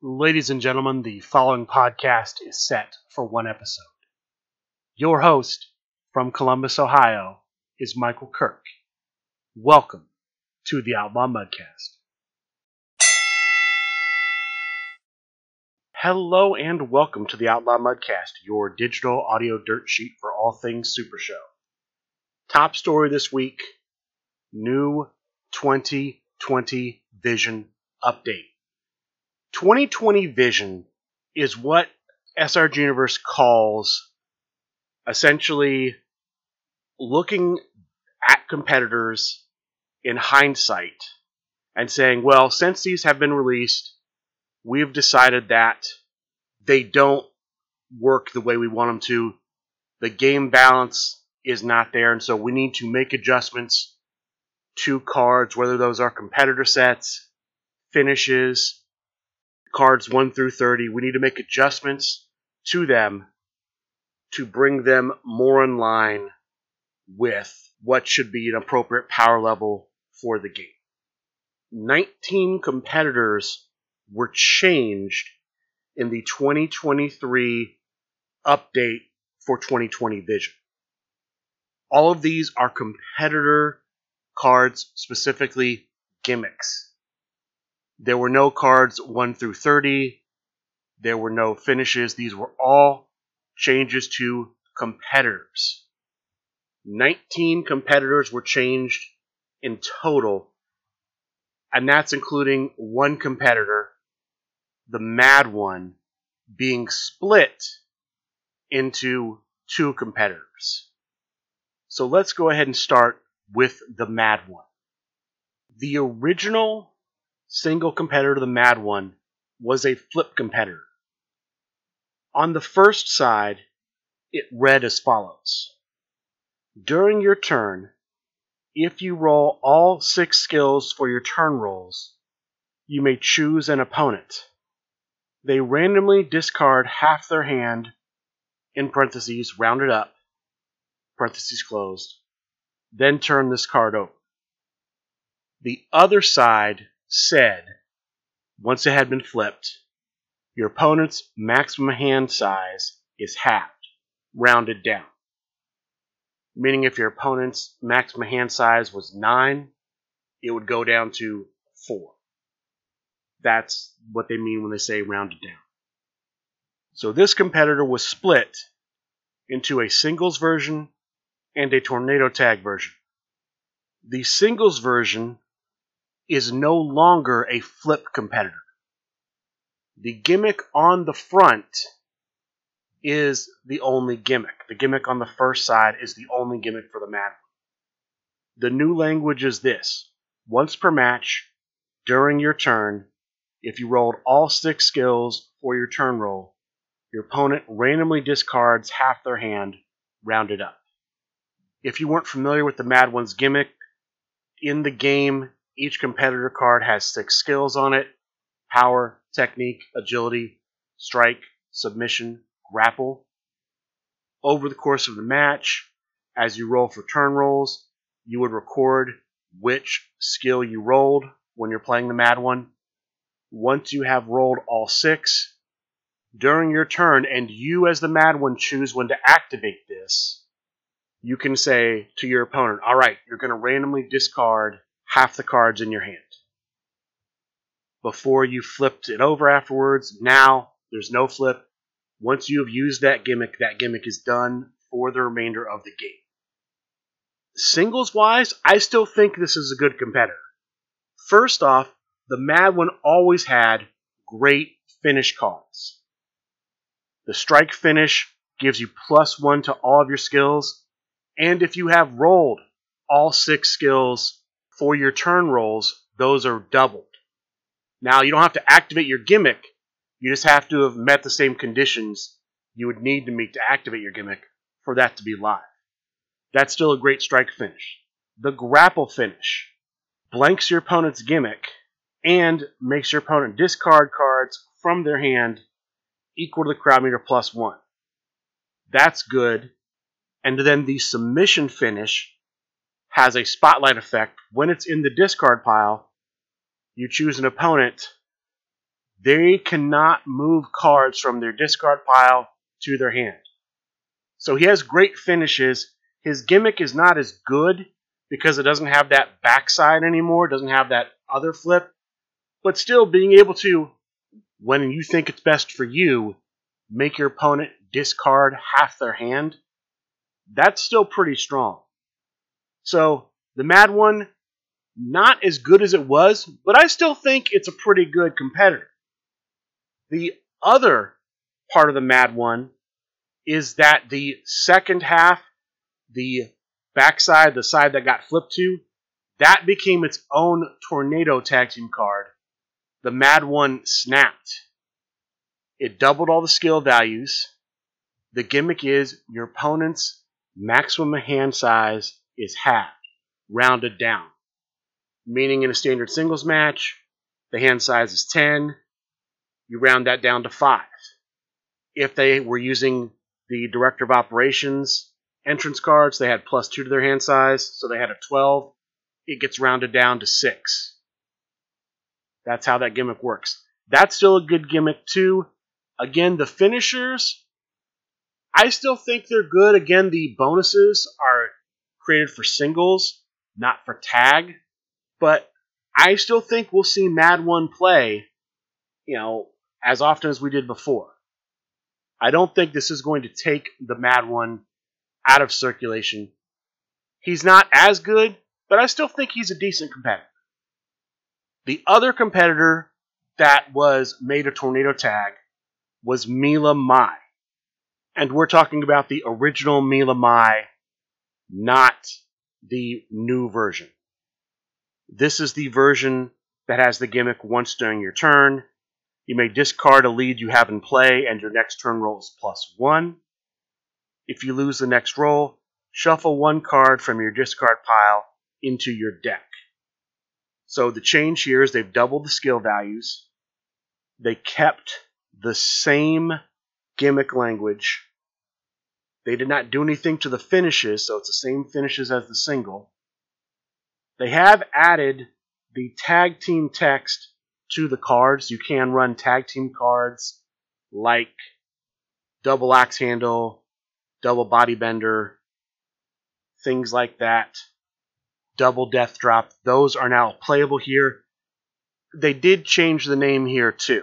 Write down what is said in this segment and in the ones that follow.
Ladies and gentlemen, the following podcast is set for one episode. Your host from Columbus, Ohio, is Michael Kirk. Welcome to the Outlaw Mudcast. Hello and welcome to the Outlaw Mudcast, your digital audio dirt sheet for all things Super Show. Top story this week new 2020 Vision update. 2020 Vision is what SRG Universe calls essentially looking at competitors in hindsight and saying, well, since these have been released, we've decided that they don't work the way we want them to. The game balance is not there, and so we need to make adjustments to cards, whether those are competitor sets, finishes, cards 1 through 30. We need to make adjustments to them to bring them more in line with what should be an appropriate power level for the game. 19 competitors were changed in the 2023 update for 2020 Vision. All of these are competitor cards, specifically gimmicks. There were no cards 1 through 30. There were no finishes. These were all changes to competitors. 19 competitors were changed in total, and that's including one competitor, the Mad One, being split into two competitors. So let's go ahead and start with the Mad One. The original single competitor to the Mad One was a flip competitor. On the first side, it read as follows During your turn, if you roll all six skills for your turn rolls, you may choose an opponent. They randomly discard half their hand, in parentheses, rounded up, parentheses closed, then turn this card over. The other side said, once it had been flipped, your opponent's maximum hand size is halved, rounded down. Meaning if your opponent's maximum hand size was 9, it would go down to 4. That's what they mean when they say rounded down. So this competitor was split into a singles version and a tornado tag version. The singles version is no longer a flip competitor. The gimmick on the front is the only gimmick. The gimmick on the first side is the only gimmick for the Mad one. The new language is this once per match, during your turn, if you rolled all six skills for your turn roll, your opponent randomly discards half their hand, rounded up. If you weren't familiar with the Mad One's gimmick, in the game, each competitor card has six skills on it power, technique, agility, strike, submission, grapple. Over the course of the match, as you roll for turn rolls, you would record which skill you rolled when you're playing the Mad One. Once you have rolled all six, during your turn, and you as the Mad One choose when to activate this, you can say to your opponent, all right, you're going to randomly discard half the cards in your hand. Before you flipped it over afterwards, now there's no flip. Once you have used that gimmick, that gimmick is done for the remainder of the game. Singles wise, I still think this is a good competitor. First off, the Mad One always had great finish cards. The strike finish gives you plus one to all of your skills, and if you have rolled all six skills for your turn rolls, those are doubled. Now, you don't have to activate your gimmick, you just have to have met the same conditions you would need to meet to activate your gimmick for that to be live. That's still a great strike finish. The grapple finish blanks your opponent's gimmick and makes your opponent discard cards from their hand equal to the crowd meter plus one. That's good. And then the submission finish has a spotlight effect. When it's in the discard pile, you choose an opponent they cannot move cards from their discard pile to their hand. So he has great finishes. His gimmick is not as good because it doesn't have that backside anymore, doesn't have that other flip. But still, being able to, when you think it's best for you, make your opponent discard half their hand, that's still pretty strong. So, the Mad One, not as good as it was, but I still think it's a pretty good competitor. The other part of the Mad One is that the second half, the backside, the side that got flipped to, that became its own tornado tag team card. The Mad One snapped. It doubled all the skill values. The gimmick is your opponent's maximum hand size is halved, rounded down. Meaning in a standard singles match, the hand size is 10, you round that down to 5. If they were using the Director of Operations entrance cards, they had plus 2 to their hand size, so they had a 12. It gets rounded down to 6. That's how that gimmick works. That's still a good gimmick, too. Again, the finishers, I still think they're good. Again, the bonuses are created for singles, not for tag. But I still think we'll see Mad One play, you know, as often as we did before. I don't think this is going to take the Mad One out of circulation. He's not as good, but I still think he's a decent competitor. The other competitor that was made a tornado tag was Mila Mai. And we're talking about the original Mila Mai, not the new version. This is the version that has the gimmick once during your turn. You may discard a lead you have in play, and your next turn roll is plus one. If you lose the next roll, shuffle one card from your discard pile into your deck. So the change here is they've doubled the skill values. They kept the same gimmick language. They did not do anything to the finishes, so it's the same finishes as the single. They have added the tag team text to the cards. You can run tag team cards like double axe handle, double body bender, things like that. Double death drop. Those are now playable here. They did change the name here too.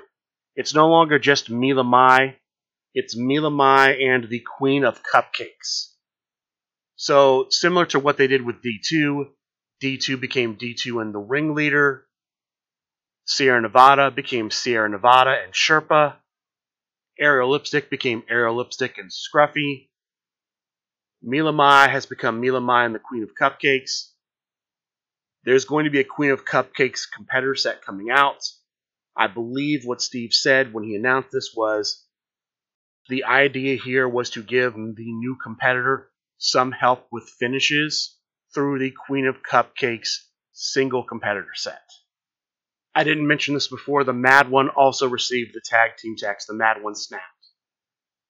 It's no longer just Mila Mai. It's Mila Mai and the Queen of Cupcakes. So similar to what they did with D2, D2 became D2 and the ringleader. Sierra Nevada became Sierra Nevada and Sherpa. Ariel Lipstick became Ariel Lipstick and Scruffy. Mila Mai has become Mila Mai and the Queen of Cupcakes. There's going to be a Queen of Cupcakes competitor set coming out. I believe what Steve said when he announced this was the idea here was to give the new competitor some help with finishes through the Queen of Cupcakes single competitor set. I didn't mention this before. The Mad One also received the tag team text. The Mad One snapped.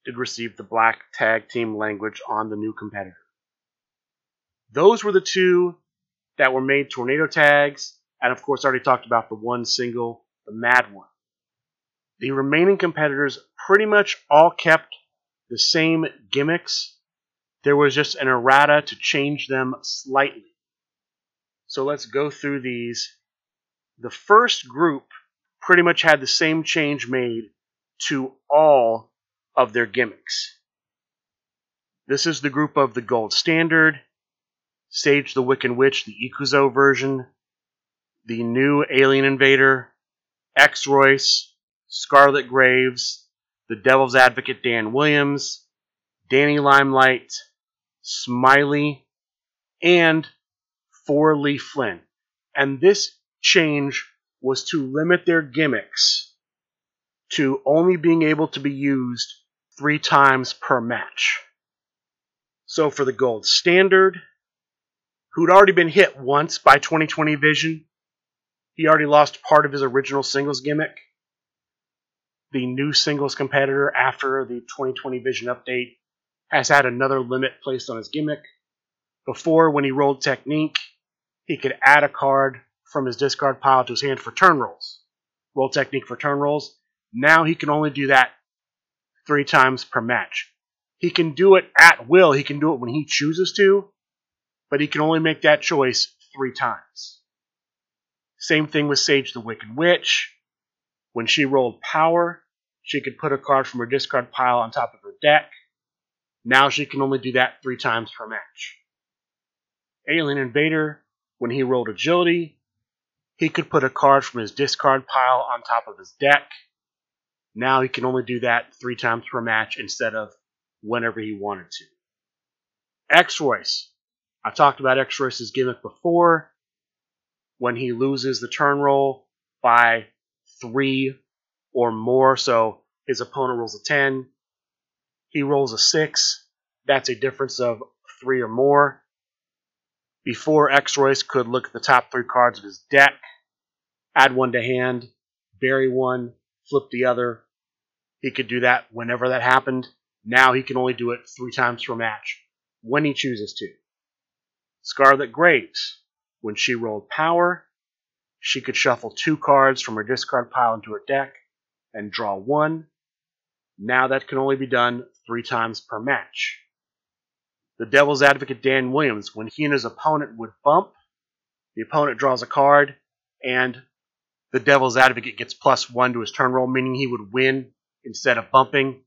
Did receive the black tag team language on the new competitor. Those were the two that were made tornado tags, and of course, I already talked about the one single, the Mad One. The remaining competitors pretty much all kept the same gimmicks. There was just an errata to change them slightly. So let's go through these the first group pretty much had the same change made to all of their gimmicks. This is the group of the Gold Standard, Sage the Wiccan Witch, the Ikuzo version, the new Alien Invader, X Royce, Scarlet Graves, the Devil's Advocate Dan Williams, Danny Limelight, Smiley, and Four Leaf Flynn. And this change was to limit their gimmicks to only being able to be used three times per match. So for the gold standard, who'd already been hit once by 2020 Vision, he already lost part of his original singles gimmick. The new singles competitor after the 2020 Vision update has had another limit placed on his gimmick. Before, when he rolled Technique, he could add a card from his discard pile to his hand for turn rolls. roll technique for turn rolls. Now he can only do that three times per match. He can do it at will. He can do it when he chooses to, but he can only make that choice three times. Same thing with Sage the Wicked Witch. When she rolled power, she could put a card from her discard pile on top of her deck. Now she can only do that three times per match. Alien Invader, when he rolled agility, he could put a card from his discard pile on top of his deck. Now he can only do that three times per match instead of whenever he wanted to. X Royce. I talked about X Royce's gimmick before. When he loses the turn roll by three or more, so his opponent rolls a 10, he rolls a 6. That's a difference of three or more. Before X Royce could look at the top three cards of his deck, add one to hand, bury one, flip the other. He could do that whenever that happened. Now he can only do it three times per match when he chooses to. Scarlet Graves, when she rolled power, she could shuffle two cards from her discard pile into her deck and draw one. Now that can only be done three times per match. The Devil's Advocate Dan Williams, when he and his opponent would bump, the opponent draws a card, and the Devil's Advocate gets plus one to his turn roll, meaning he would win instead of bumping.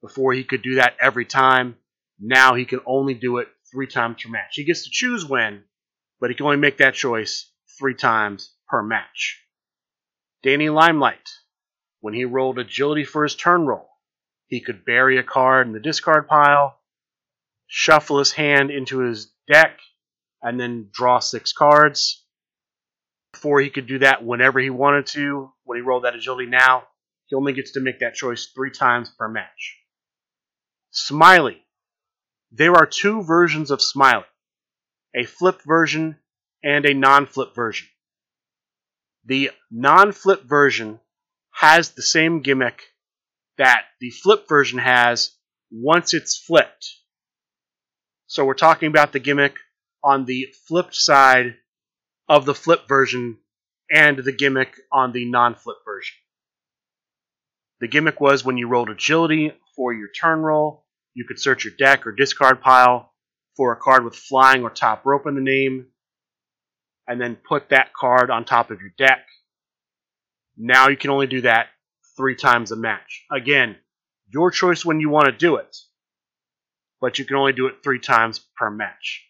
Before he could do that every time. Now he can only do it three times per match. He gets to choose when, but he can only make that choice three times per match. Danny Limelight, when he rolled agility for his turn roll, he could bury a card in the discard pile, shuffle his hand into his deck, and then draw six cards. Before he could do that whenever he wanted to, when he rolled that agility now, he only gets to make that choice three times per match. Smiley. There are two versions of Smiley a flip version and a non flip version. The non flip version has the same gimmick that the flip version has once it's flipped. So we're talking about the gimmick on the flipped side of the flip version and the gimmick on the non flip version. The gimmick was when you rolled agility for your turn roll, you could search your deck or discard pile for a card with flying or top rope in the name, and then put that card on top of your deck. Now you can only do that three times a match. Again, your choice when you want to do it, but you can only do it three times per match.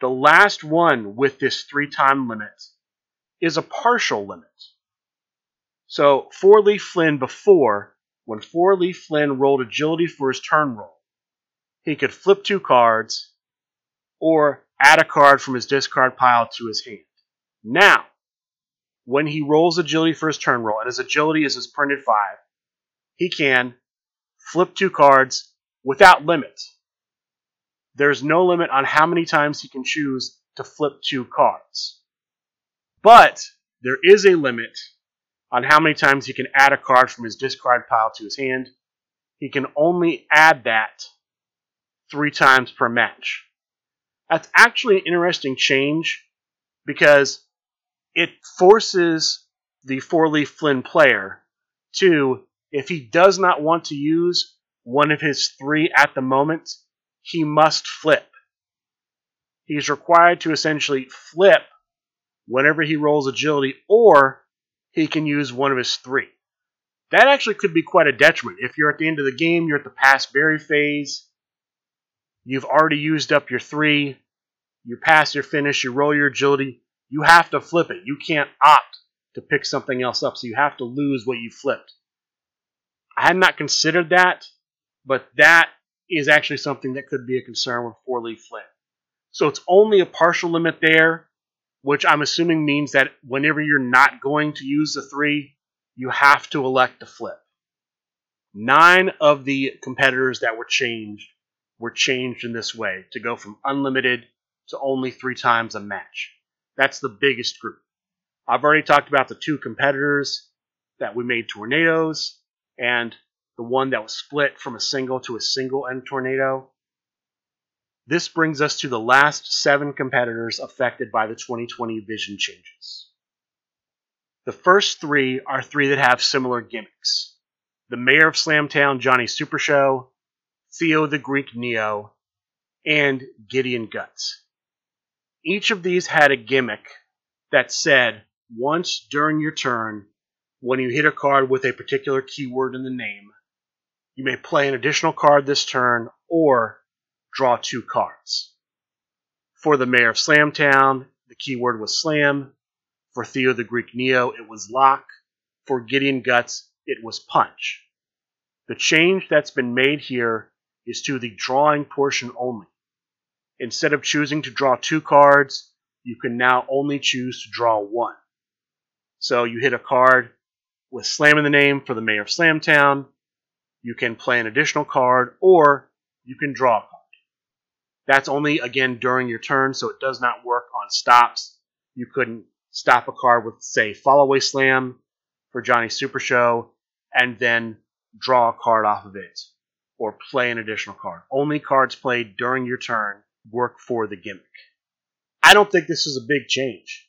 The last one with this three time limit is a partial limit. So, Four Leaf Flynn before when Four Leaf Flynn rolled agility for his turn roll, he could flip two cards or add a card from his discard pile to his hand. Now, when he rolls agility for his turn roll, and his agility is his printed five, he can flip two cards without limit. There's no limit on how many times he can choose to flip two cards. But there is a limit on how many times he can add a card from his discard pile to his hand. He can only add that three times per match. That's actually an interesting change because it forces the four leaf Flynn player to, if he does not want to use one of his three at the moment, he must flip. He's required to essentially flip whenever he rolls agility, or he can use one of his three. That actually could be quite a detriment. If you're at the end of the game, you're at the pass bury phase, you've already used up your three, you pass your finish, you roll your agility, you have to flip it. You can't opt to pick something else up, so you have to lose what you flipped. I had not considered that, but that is actually something that could be a concern with four leaf flip. So it's only a partial limit there which I'm assuming means that whenever you're not going to use the three, you have to elect to flip. Nine of the competitors that were changed were changed in this way to go from unlimited to only three times a match. That's the biggest group. I've already talked about the two competitors that we made tornadoes and the one that was split from a single to a single end tornado. This brings us to the last seven competitors affected by the 2020 vision changes. The first three are three that have similar gimmicks the mayor of Slamtown, Johnny Super Show, Theo the Greek Neo, and Gideon Guts. Each of these had a gimmick that said once during your turn, when you hit a card with a particular keyword in the name, you may play an additional card this turn or draw two cards. For the Mayor of Slamtown, the keyword was Slam. For Theo the Greek Neo, it was Lock. For Gideon Guts, it was Punch. The change that's been made here is to the drawing portion only. Instead of choosing to draw two cards, you can now only choose to draw one. So you hit a card with Slam in the name for the Mayor of Slamtown. You can play an additional card, or you can draw a card. That's only, again, during your turn, so it does not work on stops. You couldn't stop a card with, say, Fallaway Slam for Johnny Super Show, and then draw a card off of it, or play an additional card. Only cards played during your turn work for the gimmick. I don't think this is a big change.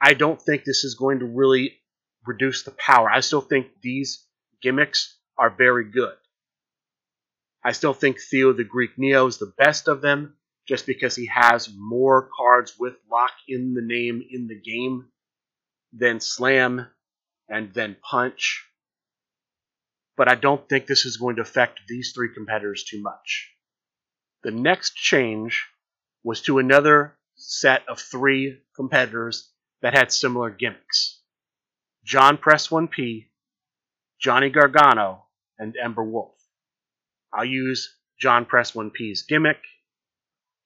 I don't think this is going to really reduce the power. I still think these gimmicks are very good. I still think Theo the Greek Neo is the best of them just because he has more cards with lock in the name in the game than Slam and then Punch. But I don't think this is going to affect these three competitors too much. The next change was to another set of three competitors that had similar gimmicks John Press 1P, Johnny Gargano, and Ember Wolf. I'll use John Press 1P's gimmick.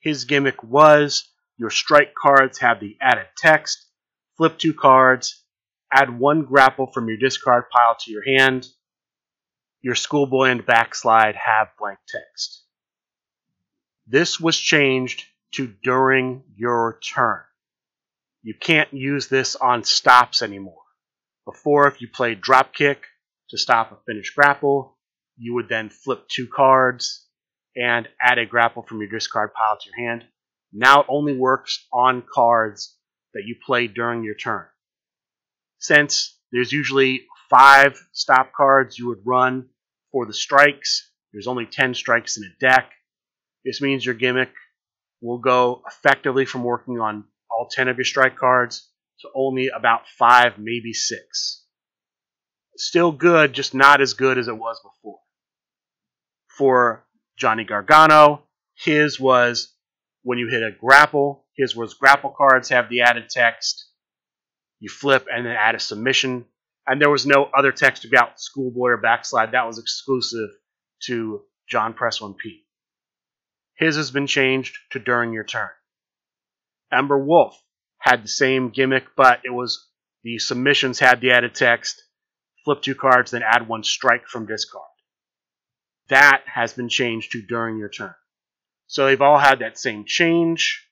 His gimmick was your strike cards have the added text, flip two cards, add one grapple from your discard pile to your hand. Your schoolboy and backslide have blank text. This was changed to during your turn. You can't use this on stops anymore. Before, if you played dropkick to stop a finished grapple, you would then flip two cards and add a grapple from your discard pile to your hand. Now it only works on cards that you play during your turn. Since there's usually five stop cards you would run for the strikes, there's only 10 strikes in a deck. This means your gimmick will go effectively from working on all 10 of your strike cards to only about five, maybe six. Still good, just not as good as it was before. For Johnny Gargano, his was when you hit a grapple, his was grapple cards have the added text. You flip and then add a submission. And there was no other text about schoolboy or backslide. That was exclusive to John Press 1P. His has been changed to during your turn. Ember Wolf had the same gimmick, but it was the submissions had the added text, flip two cards, then add one strike from discard. That has been changed to during your turn. So they've all had that same change,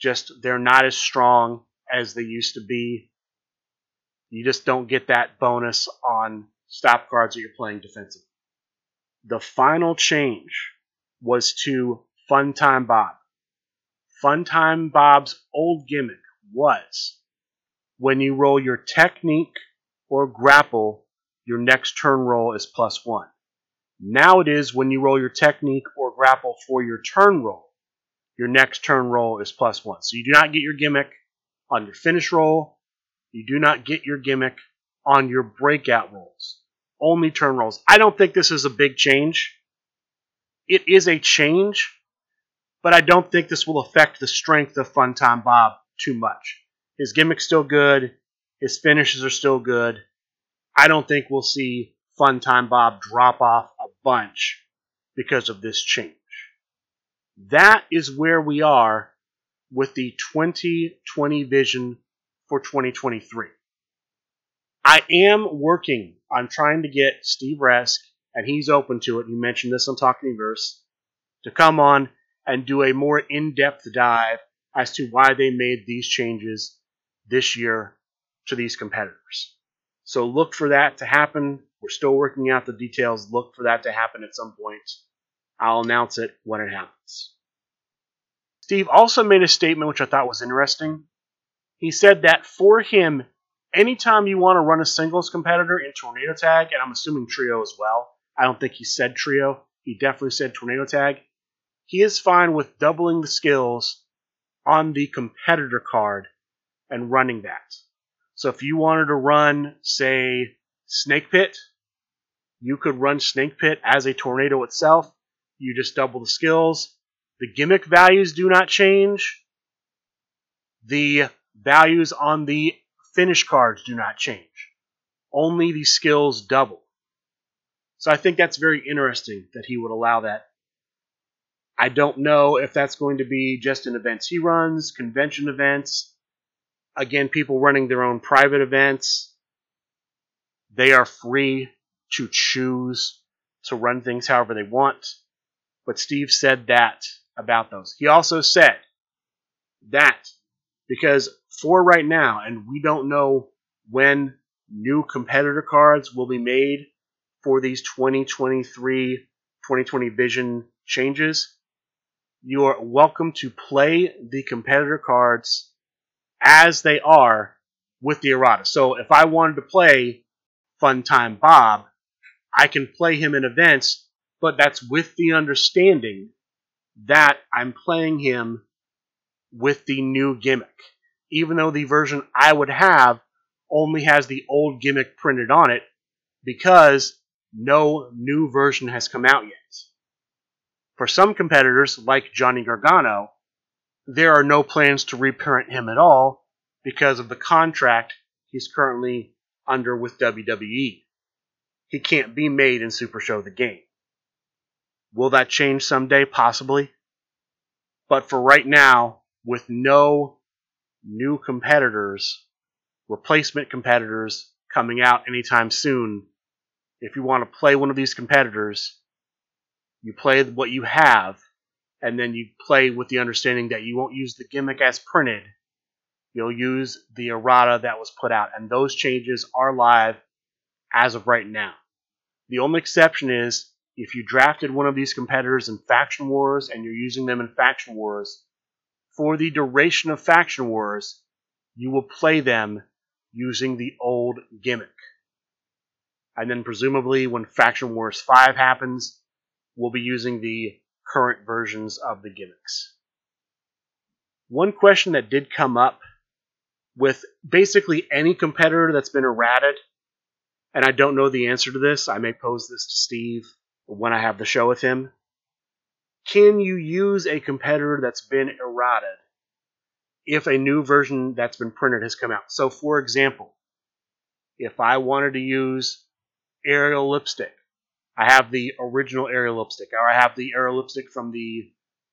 just they're not as strong as they used to be. You just don't get that bonus on stop cards that you're playing defensively. The final change was to Funtime Bob. Funtime Bob's old gimmick was when you roll your technique or grapple, your next turn roll is plus one. Now it is when you roll your technique or grapple for your turn roll, your next turn roll is plus one. So you do not get your gimmick on your finish roll. You do not get your gimmick on your breakout rolls. Only turn rolls. I don't think this is a big change. It is a change, but I don't think this will affect the strength of Funtime Bob too much. His gimmick's still good. His finishes are still good. I don't think we'll see Funtime Bob drop off a bunch because of this change. That is where we are with the 2020 vision for 2023. I am working on trying to get Steve Resk, and he's open to it. He mentioned this on Talking Verse, to come on and do a more in depth dive as to why they made these changes this year to these competitors. So look for that to happen. We're still working out the details. Look for that to happen at some point. I'll announce it when it happens. Steve also made a statement which I thought was interesting. He said that for him, anytime you want to run a singles competitor in Tornado Tag, and I'm assuming Trio as well, I don't think he said Trio, he definitely said Tornado Tag, he is fine with doubling the skills on the competitor card and running that. So if you wanted to run, say, Snake Pit, you could run Snake Pit as a tornado itself. You just double the skills. The gimmick values do not change. The values on the finish cards do not change. Only the skills double. So I think that's very interesting that he would allow that. I don't know if that's going to be just in events he runs, convention events. Again, people running their own private events. They are free to choose to run things however they want. But Steve said that about those. He also said that because for right now, and we don't know when new competitor cards will be made for these 2023 2020 vision changes, you are welcome to play the competitor cards as they are with the errata. So if I wanted to play Fun Time Bob, I can play him in events, but that's with the understanding that I'm playing him with the new gimmick. Even though the version I would have only has the old gimmick printed on it because no new version has come out yet. For some competitors, like Johnny Gargano, there are no plans to reprint him at all because of the contract he's currently under with WWE. He can't be made in Super Show the game. Will that change someday? Possibly. But for right now, with no new competitors, replacement competitors coming out anytime soon, if you want to play one of these competitors, you play what you have, and then you play with the understanding that you won't use the gimmick as printed. You'll use the errata that was put out, and those changes are live as of right now. The only exception is if you drafted one of these competitors in Faction Wars and you're using them in Faction Wars, for the duration of Faction Wars, you will play them using the old gimmick. And then presumably when Faction Wars 5 happens, we'll be using the current versions of the gimmicks. One question that did come up with basically any competitor that's been errated, and I don't know the answer to this, I may pose this to Steve when I have the show with him. Can you use a competitor that's been errated if a new version that's been printed has come out? So, for example, if I wanted to use Ariel lipstick, I have the original Ariel lipstick, or I have the Ariel lipstick from the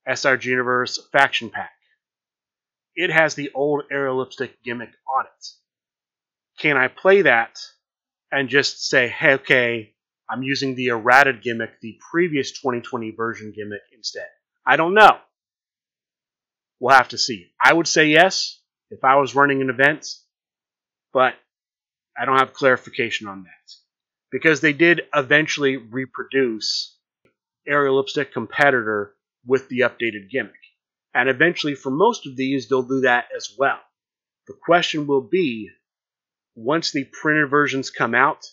SRG Universe faction pack. It has the old Ariel lipstick gimmick on it. Can I play that and just say, hey, okay, I'm using the errated gimmick, the previous 2020 version gimmick instead. I don't know. We'll have to see. I would say yes if I was running an event, but I don't have clarification on that. Because they did eventually reproduce Ariel Lipstick competitor with the updated gimmick. And eventually, for most of these, they'll do that as well. The question will be once the printed versions come out,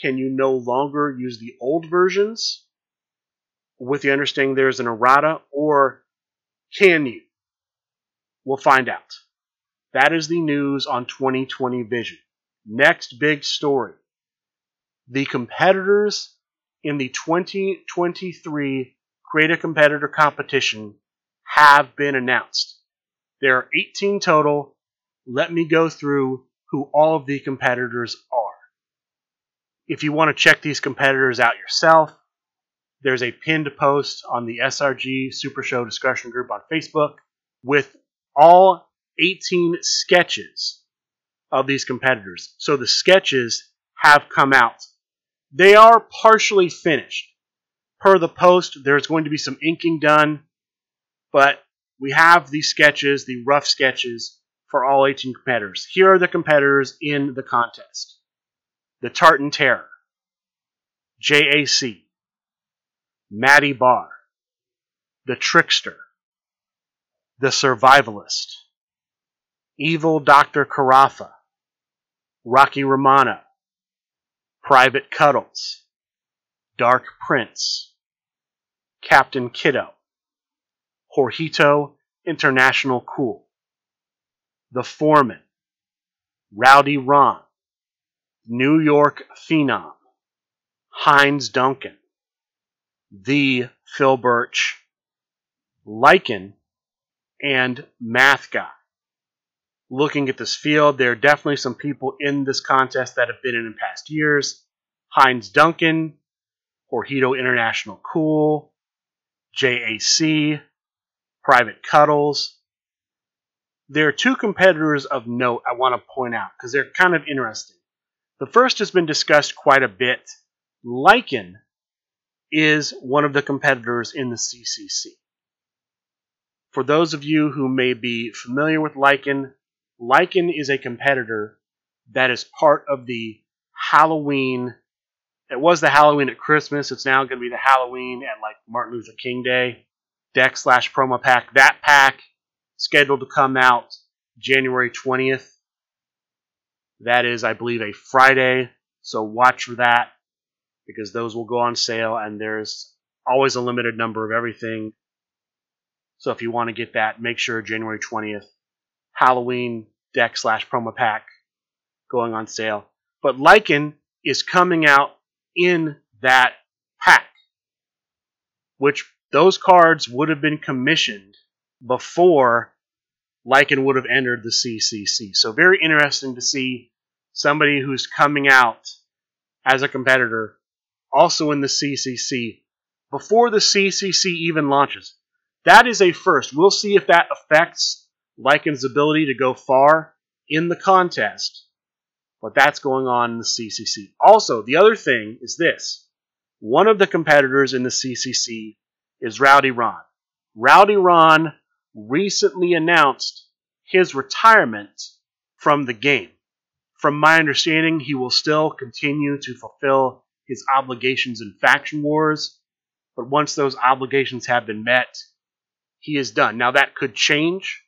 can you no longer use the old versions with the understanding there's an errata, or can you? We'll find out. That is the news on 2020 Vision. Next big story. The competitors in the 2023 Create a Competitor competition have been announced. There are 18 total. Let me go through who all of the competitors are. If you want to check these competitors out yourself, there's a pinned post on the SRG Super Show discussion group on Facebook with all 18 sketches of these competitors. So the sketches have come out. They are partially finished. Per the post, there's going to be some inking done, but we have the sketches, the rough sketches for all 18 competitors. Here are the competitors in the contest the Tartan Terror, JAC, Matty Barr, The Trickster, The Survivalist, Evil Dr. Carafa, Rocky Romano, Private Cuddles, Dark Prince, Captain Kiddo, Jorgito International Cool, The Foreman, Rowdy Ron, New York Phenom, Heinz Duncan, The Phil Birch, Lycan, and Math Guy. Looking at this field, there are definitely some people in this contest that have been in in past years. Heinz Duncan, Jorgito International Cool, JAC, Private Cuddles. There are two competitors of note I want to point out because they're kind of interesting. The first has been discussed quite a bit. Lycan is one of the competitors in the CCC. For those of you who may be familiar with Lycan, Lycan is a competitor that is part of the Halloween. It was the Halloween at Christmas. It's now going to be the Halloween at like Martin Luther King Day deck slash promo pack. That pack scheduled to come out January 20th. That is, I believe, a Friday. So watch for that because those will go on sale and there's always a limited number of everything. So if you want to get that, make sure January 20th, Halloween deck slash promo pack going on sale. But Lycan is coming out in that pack, which those cards would have been commissioned before Lycan would have entered the CCC. So very interesting to see somebody who's coming out as a competitor also in the CCC before the CCC even launches. That is a first. We'll see if that affects Lycan's ability to go far in the contest, but that's going on in the CCC. Also, the other thing is this one of the competitors in the CCC is Rowdy Ron. Rowdy Ron recently announced his retirement from the game. From my understanding, he will still continue to fulfill his obligations in Faction Wars, but once those obligations have been met, he is done. Now, that could change.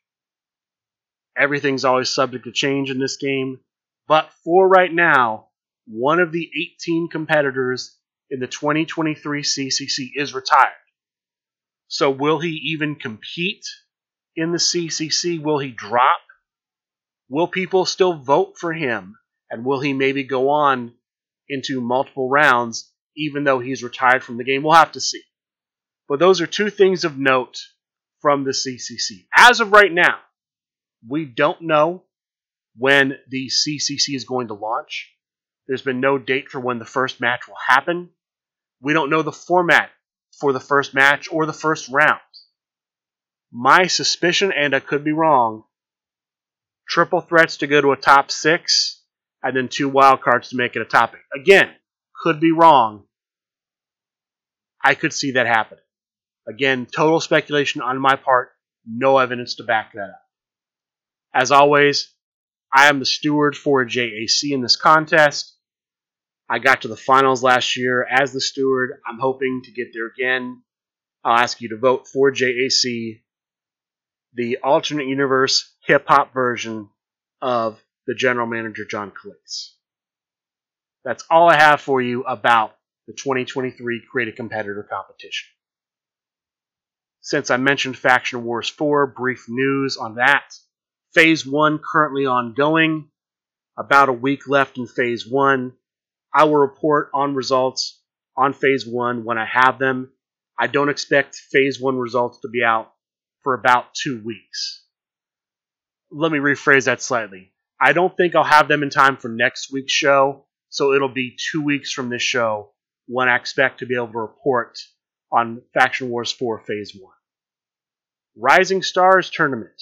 Everything's always subject to change in this game, but for right now, one of the 18 competitors in the 2023 CCC is retired. So, will he even compete in the CCC? Will he drop? Will people still vote for him? And will he maybe go on into multiple rounds even though he's retired from the game? We'll have to see. But those are two things of note from the CCC. As of right now, we don't know when the CCC is going to launch. There's been no date for when the first match will happen. We don't know the format for the first match or the first round. My suspicion, and I could be wrong, triple threats to go to a top six, and then two wild cards to make it a topic. Again, could be wrong. I could see that happen. Again, total speculation on my part, no evidence to back that up. As always, I am the steward for JAC in this contest. I got to the finals last year as the steward. I'm hoping to get there again. I'll ask you to vote for JAC, the alternate universe hip hop version of the general manager John Calais. That's all I have for you about the 2023 Create a Competitor competition. Since I mentioned Faction Wars 4, brief news on that. Phase 1 currently ongoing. About a week left in Phase 1. I will report on results on Phase 1 when I have them. I don't expect Phase 1 results to be out for about two weeks. Let me rephrase that slightly. I don't think I'll have them in time for next week's show, so it'll be two weeks from this show when I expect to be able to report on Faction Wars 4 Phase 1. Rising Stars Tournament.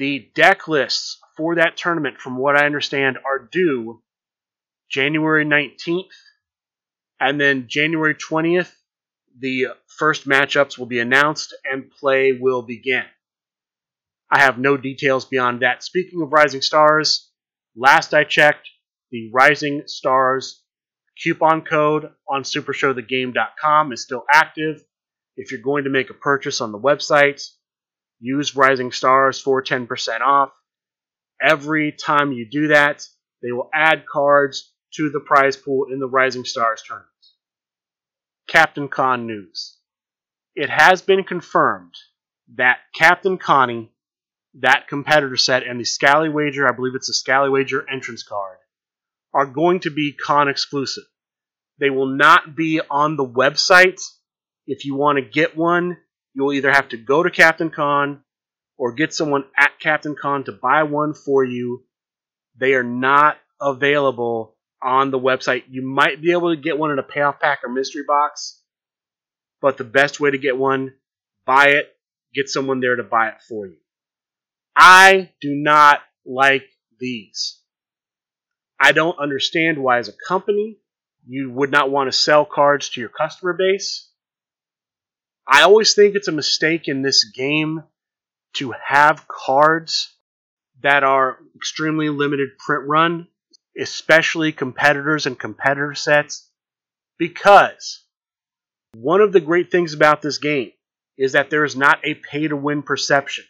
The deck lists for that tournament, from what I understand, are due January 19th, and then January 20th, the first matchups will be announced and play will begin. I have no details beyond that. Speaking of Rising Stars, last I checked, the Rising Stars coupon code on supershowthegame.com is still active. If you're going to make a purchase on the website, use Rising Stars for 10% off. Every time you do that, they will add cards to the prize pool in the Rising Stars tournament. Captain Con news. It has been confirmed that Captain Connie, that competitor set, and the Scally Wager, I believe it's a Scally Wager entrance card, are going to be con exclusive. They will not be on the website. If you want to get one, you'll either have to go to Captain Con or get someone at Captain Con to buy one for you. They are not available on the website. You might be able to get one in a payoff pack or mystery box, but the best way to get one, buy it, get someone there to buy it for you. I do not like these. I don't understand why, as a company, you would not want to sell cards to your customer base. I always think it's a mistake in this game to have cards that are extremely limited print run, especially competitors and competitor sets, because one of the great things about this game is that there is not a pay to win perception.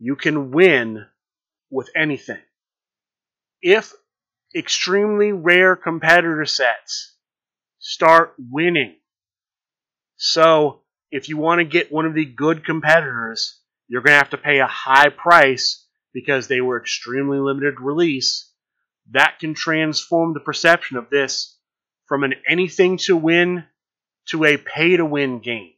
You can win with anything. If extremely rare competitor sets start winning, so if you want to get one of the good competitors, you're going to have to pay a high price because they were extremely limited release. That can transform the perception of this from an anything to win to a pay to win game.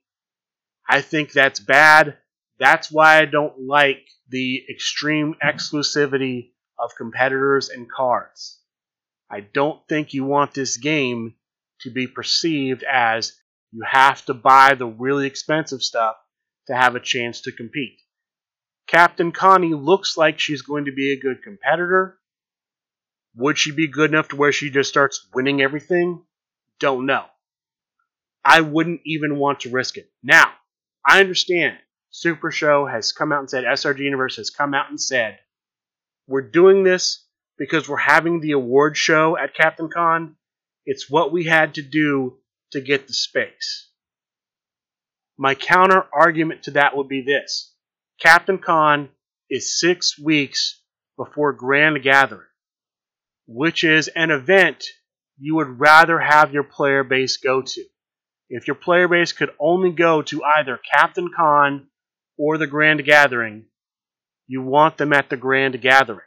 I think that's bad. That's why I don't like the extreme exclusivity of competitors and cards. I don't think you want this game to be perceived as you have to buy the really expensive stuff to have a chance to compete. Captain Connie looks like she's going to be a good competitor. Would she be good enough to where she just starts winning everything? Don't know. I wouldn't even want to risk it. Now, I understand Super Show has come out and said, SRG Universe has come out and said, we're doing this because we're having the award show at Captain Con. It's what we had to do to get the space. My counter argument to that would be this Captain Con is six weeks before Grand Gathering, which is an event you would rather have your player base go to. If your player base could only go to either Captain Con or the Grand Gathering, you want them at the Grand Gathering.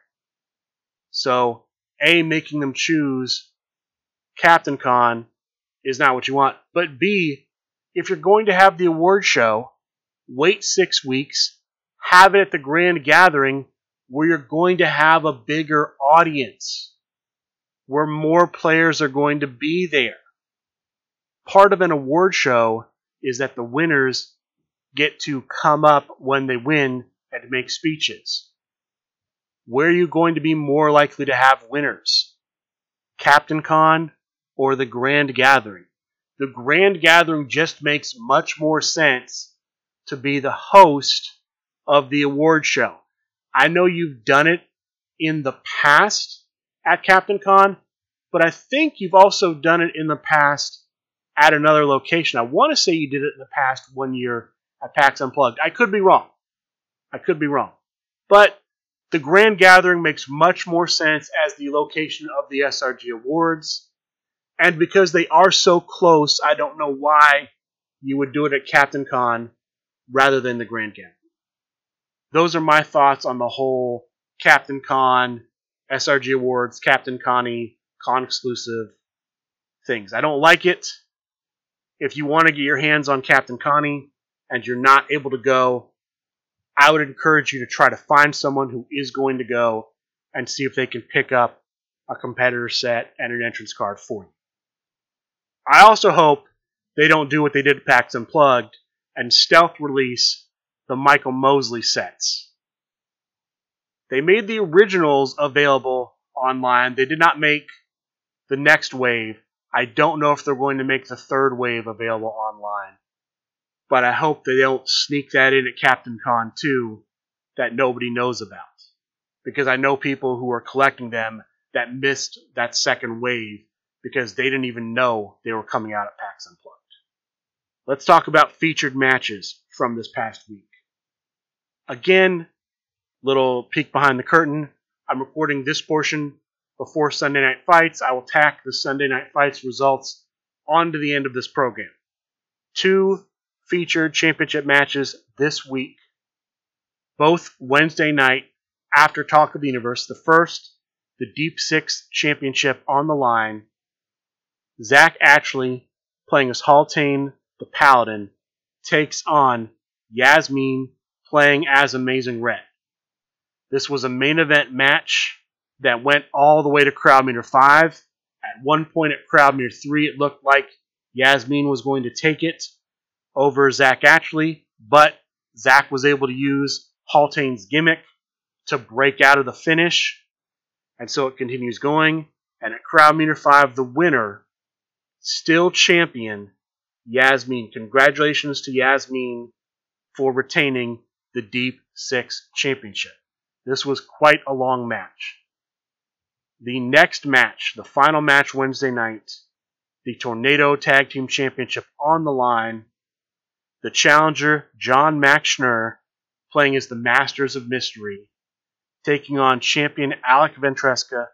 So, A, making them choose Captain Con is not what you want. But B, if you're going to have the award show, wait six weeks, have it at the grand gathering where you're going to have a bigger audience, where more players are going to be there. Part of an award show is that the winners get to come up when they win and make speeches. Where are you going to be more likely to have winners? Captain Con or the Grand Gathering. The Grand Gathering just makes much more sense to be the host of the award show. I know you've done it in the past at Captain Con, but I think you've also done it in the past at another location. I want to say you did it in the past one year at PAX Unplugged. I could be wrong. I could be wrong. But the Grand Gathering makes much more sense as the location of the SRG Awards. And because they are so close, I don't know why you would do it at Captain Con rather than the Grand Gathering. Those are my thoughts on the whole Captain Con, SRG Awards, Captain Connie, con exclusive things. I don't like it. If you want to get your hands on Captain Connie and you're not able to go, I would encourage you to try to find someone who is going to go and see if they can pick up a competitor set and an entrance card for you. I also hope they don't do what they did at PAX Unplugged and stealth release the Michael Mosley sets. They made the originals available online. They did not make the next wave. I don't know if they're going to make the third wave available online. But I hope they don't sneak that in at Captain Con 2 that nobody knows about. Because I know people who are collecting them that missed that second wave because they didn't even know they were coming out at PAX Unplugged. Let's talk about featured matches from this past week. Again, little peek behind the curtain. I'm recording this portion before Sunday night fights, I will tack the Sunday night fights results onto the end of this program. Two featured championship matches this week, both Wednesday night after Talk of the Universe. The first, the Deep Six Championship on the line. Zach Atchley, playing as Haltane the Paladin, takes on Yasmin, playing as Amazing Red. This was a main event match that went all the way to crowd meter 5. At one point at crowd meter 3, it looked like Yasmin was going to take it over Zach Atchley, but Zach was able to use Haltane's gimmick to break out of the finish. And so it continues going. And at crowd meter 5, the winner, still champion, Yasmin. Congratulations to Yasmin for retaining the Deep Six Championship. This was quite a long match. The next match, the final match Wednesday night, the Tornado Tag Team Championship on the line. The challenger, John Max Schnurr, playing as the Masters of Mystery, taking on champion Alec Ventresca,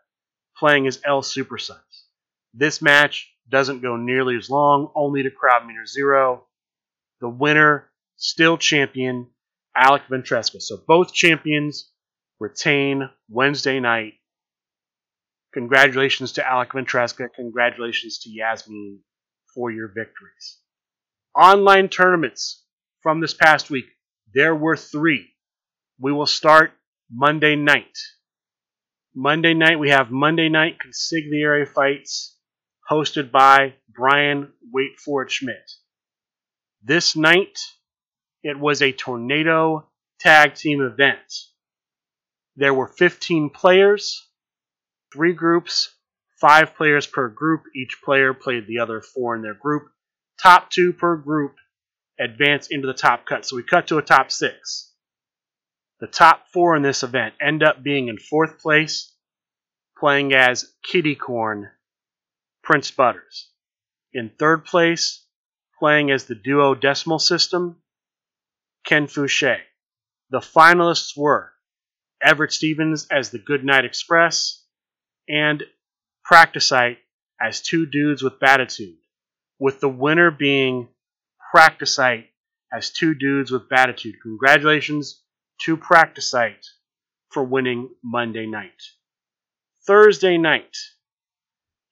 playing as El Super Sons. This match doesn't go nearly as long, only to crowd meter zero. The winner, still champion, Alec Ventresca. So both champions retain Wednesday night. Congratulations to Alec Ventresca. Congratulations to Yasmin for your victories. Online tournaments from this past week. There were three. We will start Monday night. Monday night, we have Monday night consigliere fights hosted by Brian Waitford Schmidt. This night, it was a tornado tag team event. There were 15 players, three groups, five players per group. Each player played the other four in their group. Top two per group advance into the top cut. So we cut to a top six. The top four in this event end up being in fourth place, playing as Kitty Corn, Prince Butters. In third place, playing as the duo decimal system, Ken Fouché. The finalists were Everett Stevens as the Goodnight Express, and Practicite as two dudes with Batitude, with the winner being Practicite as two dudes with Batitude. Congratulations to Practicite for winning Monday night. Thursday night,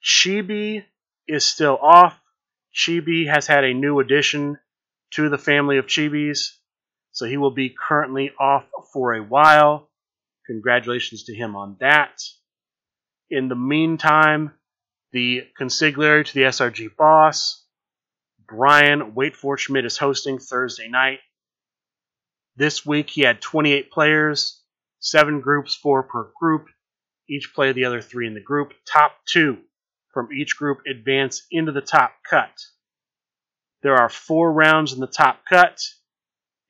Chibi is still off. Chibi has had a new addition to the family of Chibis, so he will be currently off for a while. Congratulations to him on that. In the meantime, the consigliere to the SRG boss, Brian Waitford Schmidt, is hosting Thursday night. This week he had 28 players, seven groups, four per group. Each play the other three in the group. Top two from each group advance into the top cut. There are four rounds in the top cut.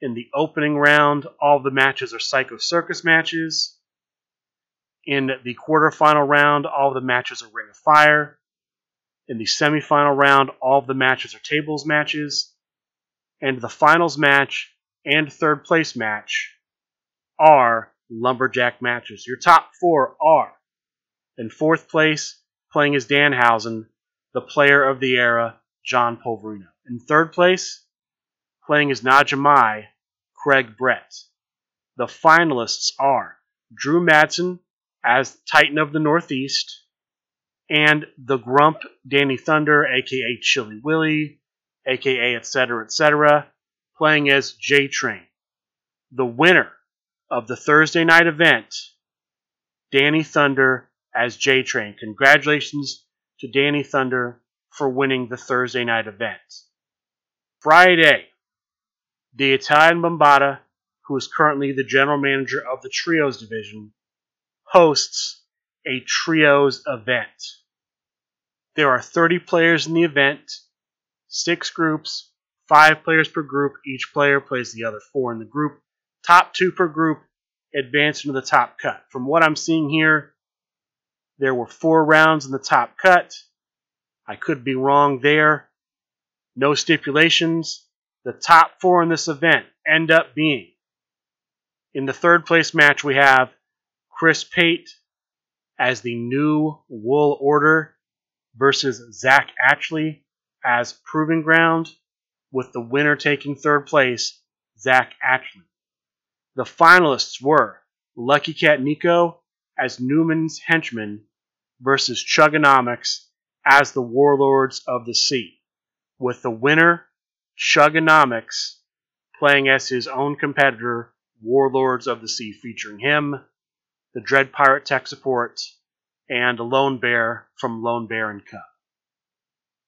In the opening round, all the matches are Psycho Circus matches. In the quarterfinal round, all the matches are Ring of Fire. In the semifinal round, all the matches are tables matches. And the finals match and third place match are lumberjack matches. Your top four are in fourth place, playing as Danhausen, the player of the era, John Polverino. In third place, playing as Najamai, Craig Brett. The finalists are Drew Madsen as Titan of the Northeast, and the Grump Danny Thunder, aka Chili Willy, aka etc. etc., playing as J Train. The winner of the Thursday night event, Danny Thunder as J Train. Congratulations to Danny Thunder for winning the Thursday night event. Friday, the Italian Bombata, who is currently the general manager of the Trios division, hosts a Trios event. There are 30 players in the event, six groups, five players per group. Each player plays the other four in the group. Top two per group advance into the top cut. From what I'm seeing here, there were four rounds in the top cut. I could be wrong there. No stipulations. The top four in this event end up being in the third place match we have Chris Pate as the new Wool Order versus Zach Atchley as Proving Ground, with the winner taking third place, Zach Atchley. The finalists were Lucky Cat Nico as Newman's henchman versus Chugonomics as the Warlords of the Sea, with the winner, Chugonomics, playing as his own competitor, Warlords of the Sea, featuring him, the Dread Pirate tech support, and a Lone Bear from Lone Bear and.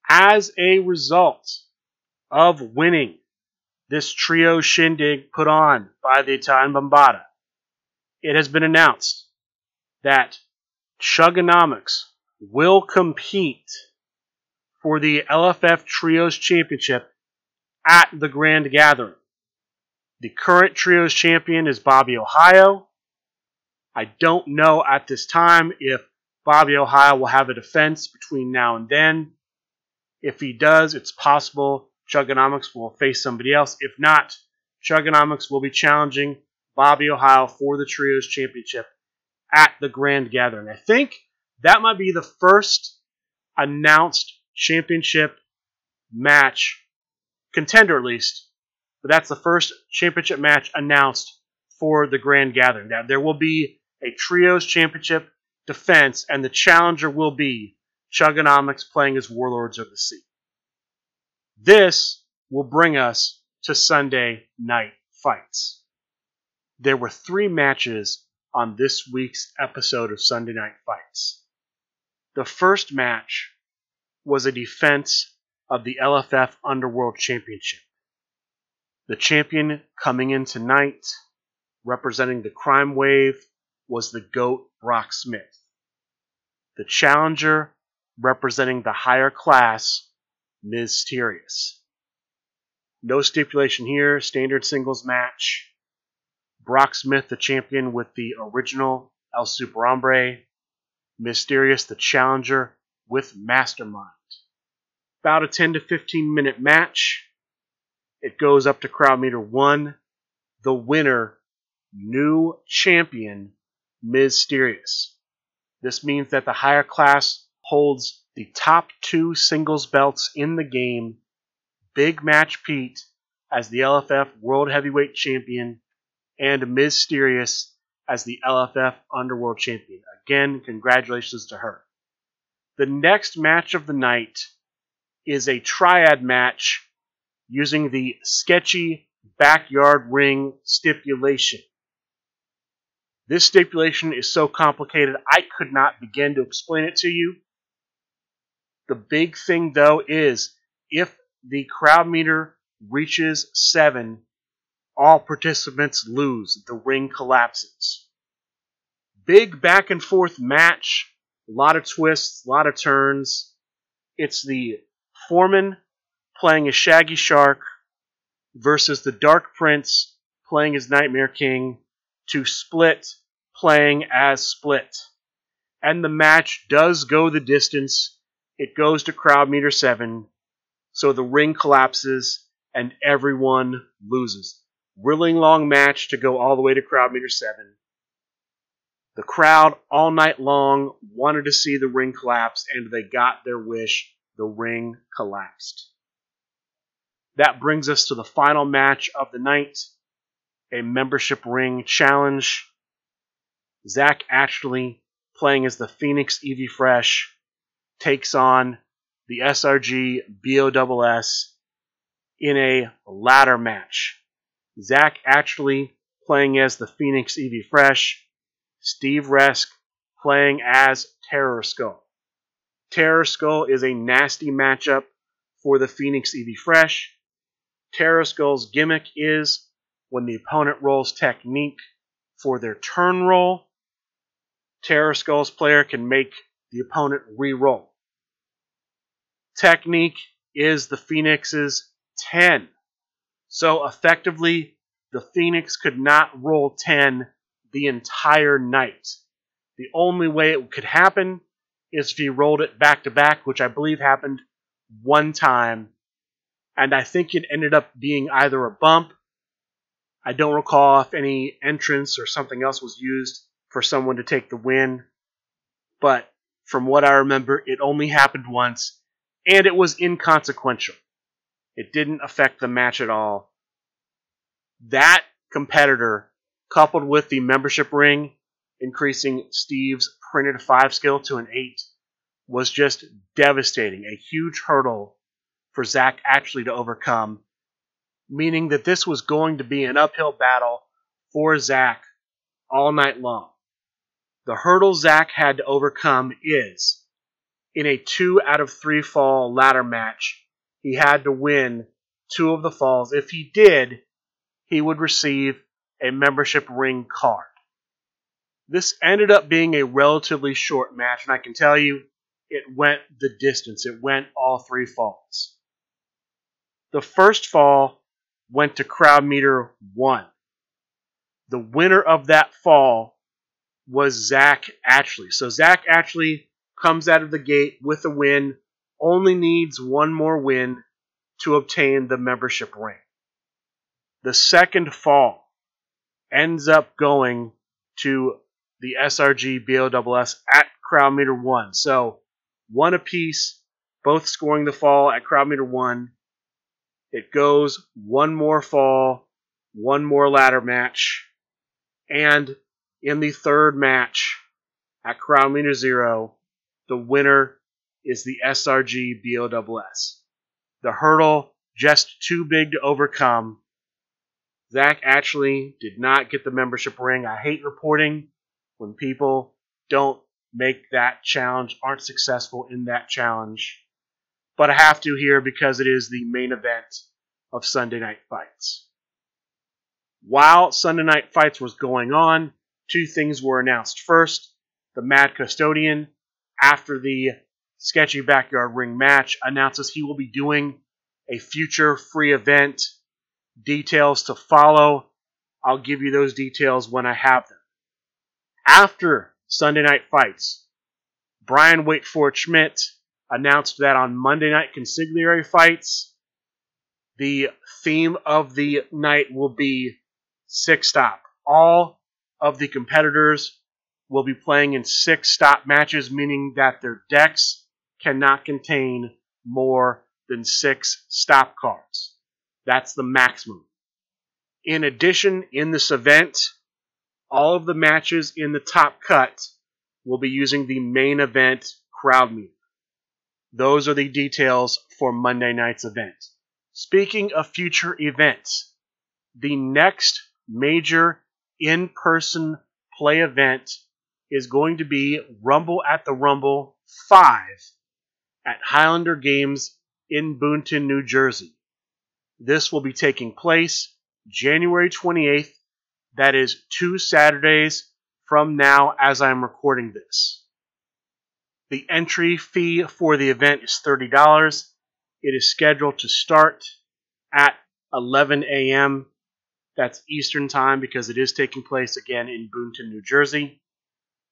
As a result of winning this trio shindig put on by the Italian Bombata, it has been announced that Chugonomics will compete for the LFF Trios Championship at the Grand Gathering. The current Trios champion is Bobby Ohio. I don't know at this time if Bobby Ohio will have a defense between now and then. If he does, it's possible Chugonomics will face somebody else. If not, Chugonomics will be challenging Bobby Ohio for the Trios Championship at the Grand Gathering. I think that might be the first announced championship match, contender at least, but that's the first championship match announced for the Grand Gathering. Now, there will be a Trios Championship defense, and the challenger will be Chugonomics playing as Warlords of the Sea. This will bring us to Sunday night fights. There were three matches on this week's episode of Sunday Night Fights. The first match was a defense of the LFF Underworld Championship. The champion coming in tonight, representing the crime wave, was the GOAT Brock Smith. The challenger, representing the higher class, Mysterious. No stipulation here, standard singles match. Brock Smith, the champion with the original El Superhombre. Mysterious, the challenger with Mastermind. About a 10 to 15 minute match. It goes up to crowd meter one. The winner, new champion, Mysterious. This means that the higher class holds the top two singles belts in the game. Big Match Pete as the LFF World Heavyweight Champion and Mysterious as the LFF Underworld Champion. Again, congratulations to her. The next match of the night is a triad match using the sketchy backyard ring stipulation. This stipulation is so complicated I could not begin to explain it to you. The big thing though is if the crowd meter reaches 7, all participants lose. The ring collapses. Big back and forth match. A lot of twists, a lot of turns. It's the Foreman playing as Shaggy Shark versus the Dark Prince playing as Nightmare King to Split playing as Split. And the match does go the distance. It goes to crowd meter 7. So the ring collapses and everyone loses. Really long match to go all the way to crowd meter 7. The crowd all night long wanted to see the ring collapse, and they got their wish. The ring collapsed. That brings us to the final match of the night a membership ring challenge. Zach Atchley, playing as the Phoenix Evie Fresh, takes on the SRG BOSS in a ladder match. Zach Atchley playing as the Phoenix Evie Fresh, Steve Resk playing as Terror Skull. Terror Skull is a nasty matchup for the Phoenix Evie Fresh. Terror Skull's gimmick is when the opponent rolls technique for their turn roll, Terror Skull's player can make the opponent re-roll. Technique is the Phoenix's 10. So effectively, the Phoenix could not roll 10 the entire night. The only way it could happen is if he rolled it back to back, which I believe happened one time. And I think it ended up being either a bump. I don't recall if any entrance or something else was used for someone to take the win. but from what I remember, it only happened once, and it was inconsequential. It didn't affect the match at all. That competitor, coupled with the membership ring, increasing Steve's printed five skill to an eight, was just devastating. A huge hurdle for Zach Atchley to overcome, meaning that this was going to be an uphill battle for Zach all night long. The hurdle Zach had to overcome is in a two out of three fall ladder match, he had to win two of the falls. If he did, he would receive a membership ring card. This ended up being a relatively short match, and I can tell you it went the distance. It went all three falls. The first fall went to crowd meter one. The winner of that fall was Zach Atchley. So Zach Atchley comes out of the gate with a win, only needs one more win to obtain the membership ring. The second fall ends up going to the SRG BOSS at crowd meter one. So one apiece, both scoring the fall at crowd meter one. It goes one more fall, one more ladder match, and in the third match at crowd meter zero, the winner is the SRG BOSS. The hurdle just too big to overcome. Zach Atchley did not get the membership ring. I hate reporting when people don't make that challenge, aren't successful in that challenge. But I have to here because it is the main event of Sunday Night Fights. While Sunday Night Fights was going on, two things were announced. First, the Mad Custodian, after the Sketchy Backyard Ring match, announces he will be doing a future free event. Details to follow. I'll give you those details when I have them. After Sunday Night Fights, Brian Waitford Schmidt announced that on Monday Night Consigliere Fights, the theme of the night will be six stop. All of the competitors will be playing in six stop matches, meaning that their decks cannot contain more than six stop cards. That's the maximum. In addition, in this event, all of the matches in the top cut will be using the main event crowd meter. Those are the details for Monday night's event. Speaking of future events, the next major in person play event is going to be Rumble at the Rumble 5 at Highlander Games in Boonton, New Jersey. This will be taking place January 28th. That is two Saturdays from now as I'm recording this. The entry fee for the event is $30. It is scheduled to start at 11 a.m. That's Eastern Time because it is taking place again in Boonton, New Jersey.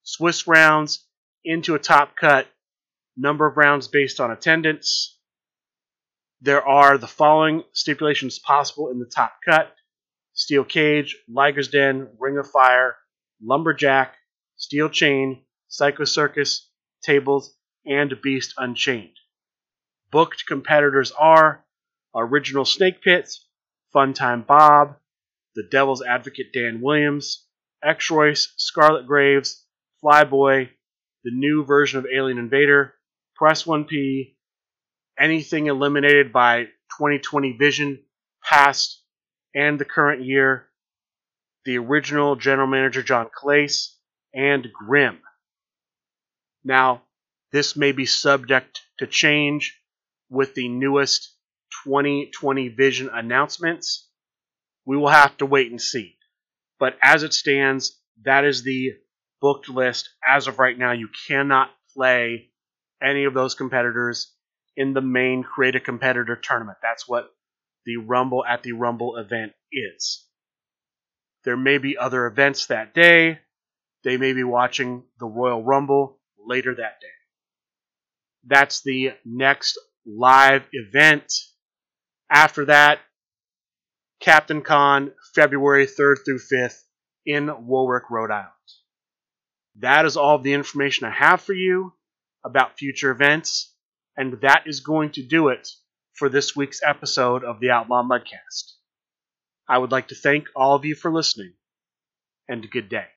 Swiss rounds into a top cut, number of rounds based on attendance. There are the following stipulations possible in the top cut Steel Cage, Liger's Den, Ring of Fire, Lumberjack, Steel Chain, Psycho Circus, Tables, and Beast Unchained. Booked competitors are Original Snake Pits, Funtime Bob, The Devil's Advocate Dan Williams, X Royce, Scarlet Graves, Flyboy, the new version of Alien Invader, Press 1P, anything eliminated by 2020 Vision, past and the current year, the original general manager John Clace, and Grimm. Now, this may be subject to change with the newest 2020 Vision announcements. We will have to wait and see. But as it stands, that is the booked list. As of right now, you cannot play any of those competitors in the main Create a Competitor tournament. That's what the Rumble at the Rumble event is. There may be other events that day. They may be watching the Royal Rumble later that day. That's the next live event. After that, Captain Con, February 3rd through 5th in Warwick, Rhode Island. That is all the information I have for you about future events, and that is going to do it for this week's episode of the Outlaw Mudcast. I would like to thank all of you for listening, and good day.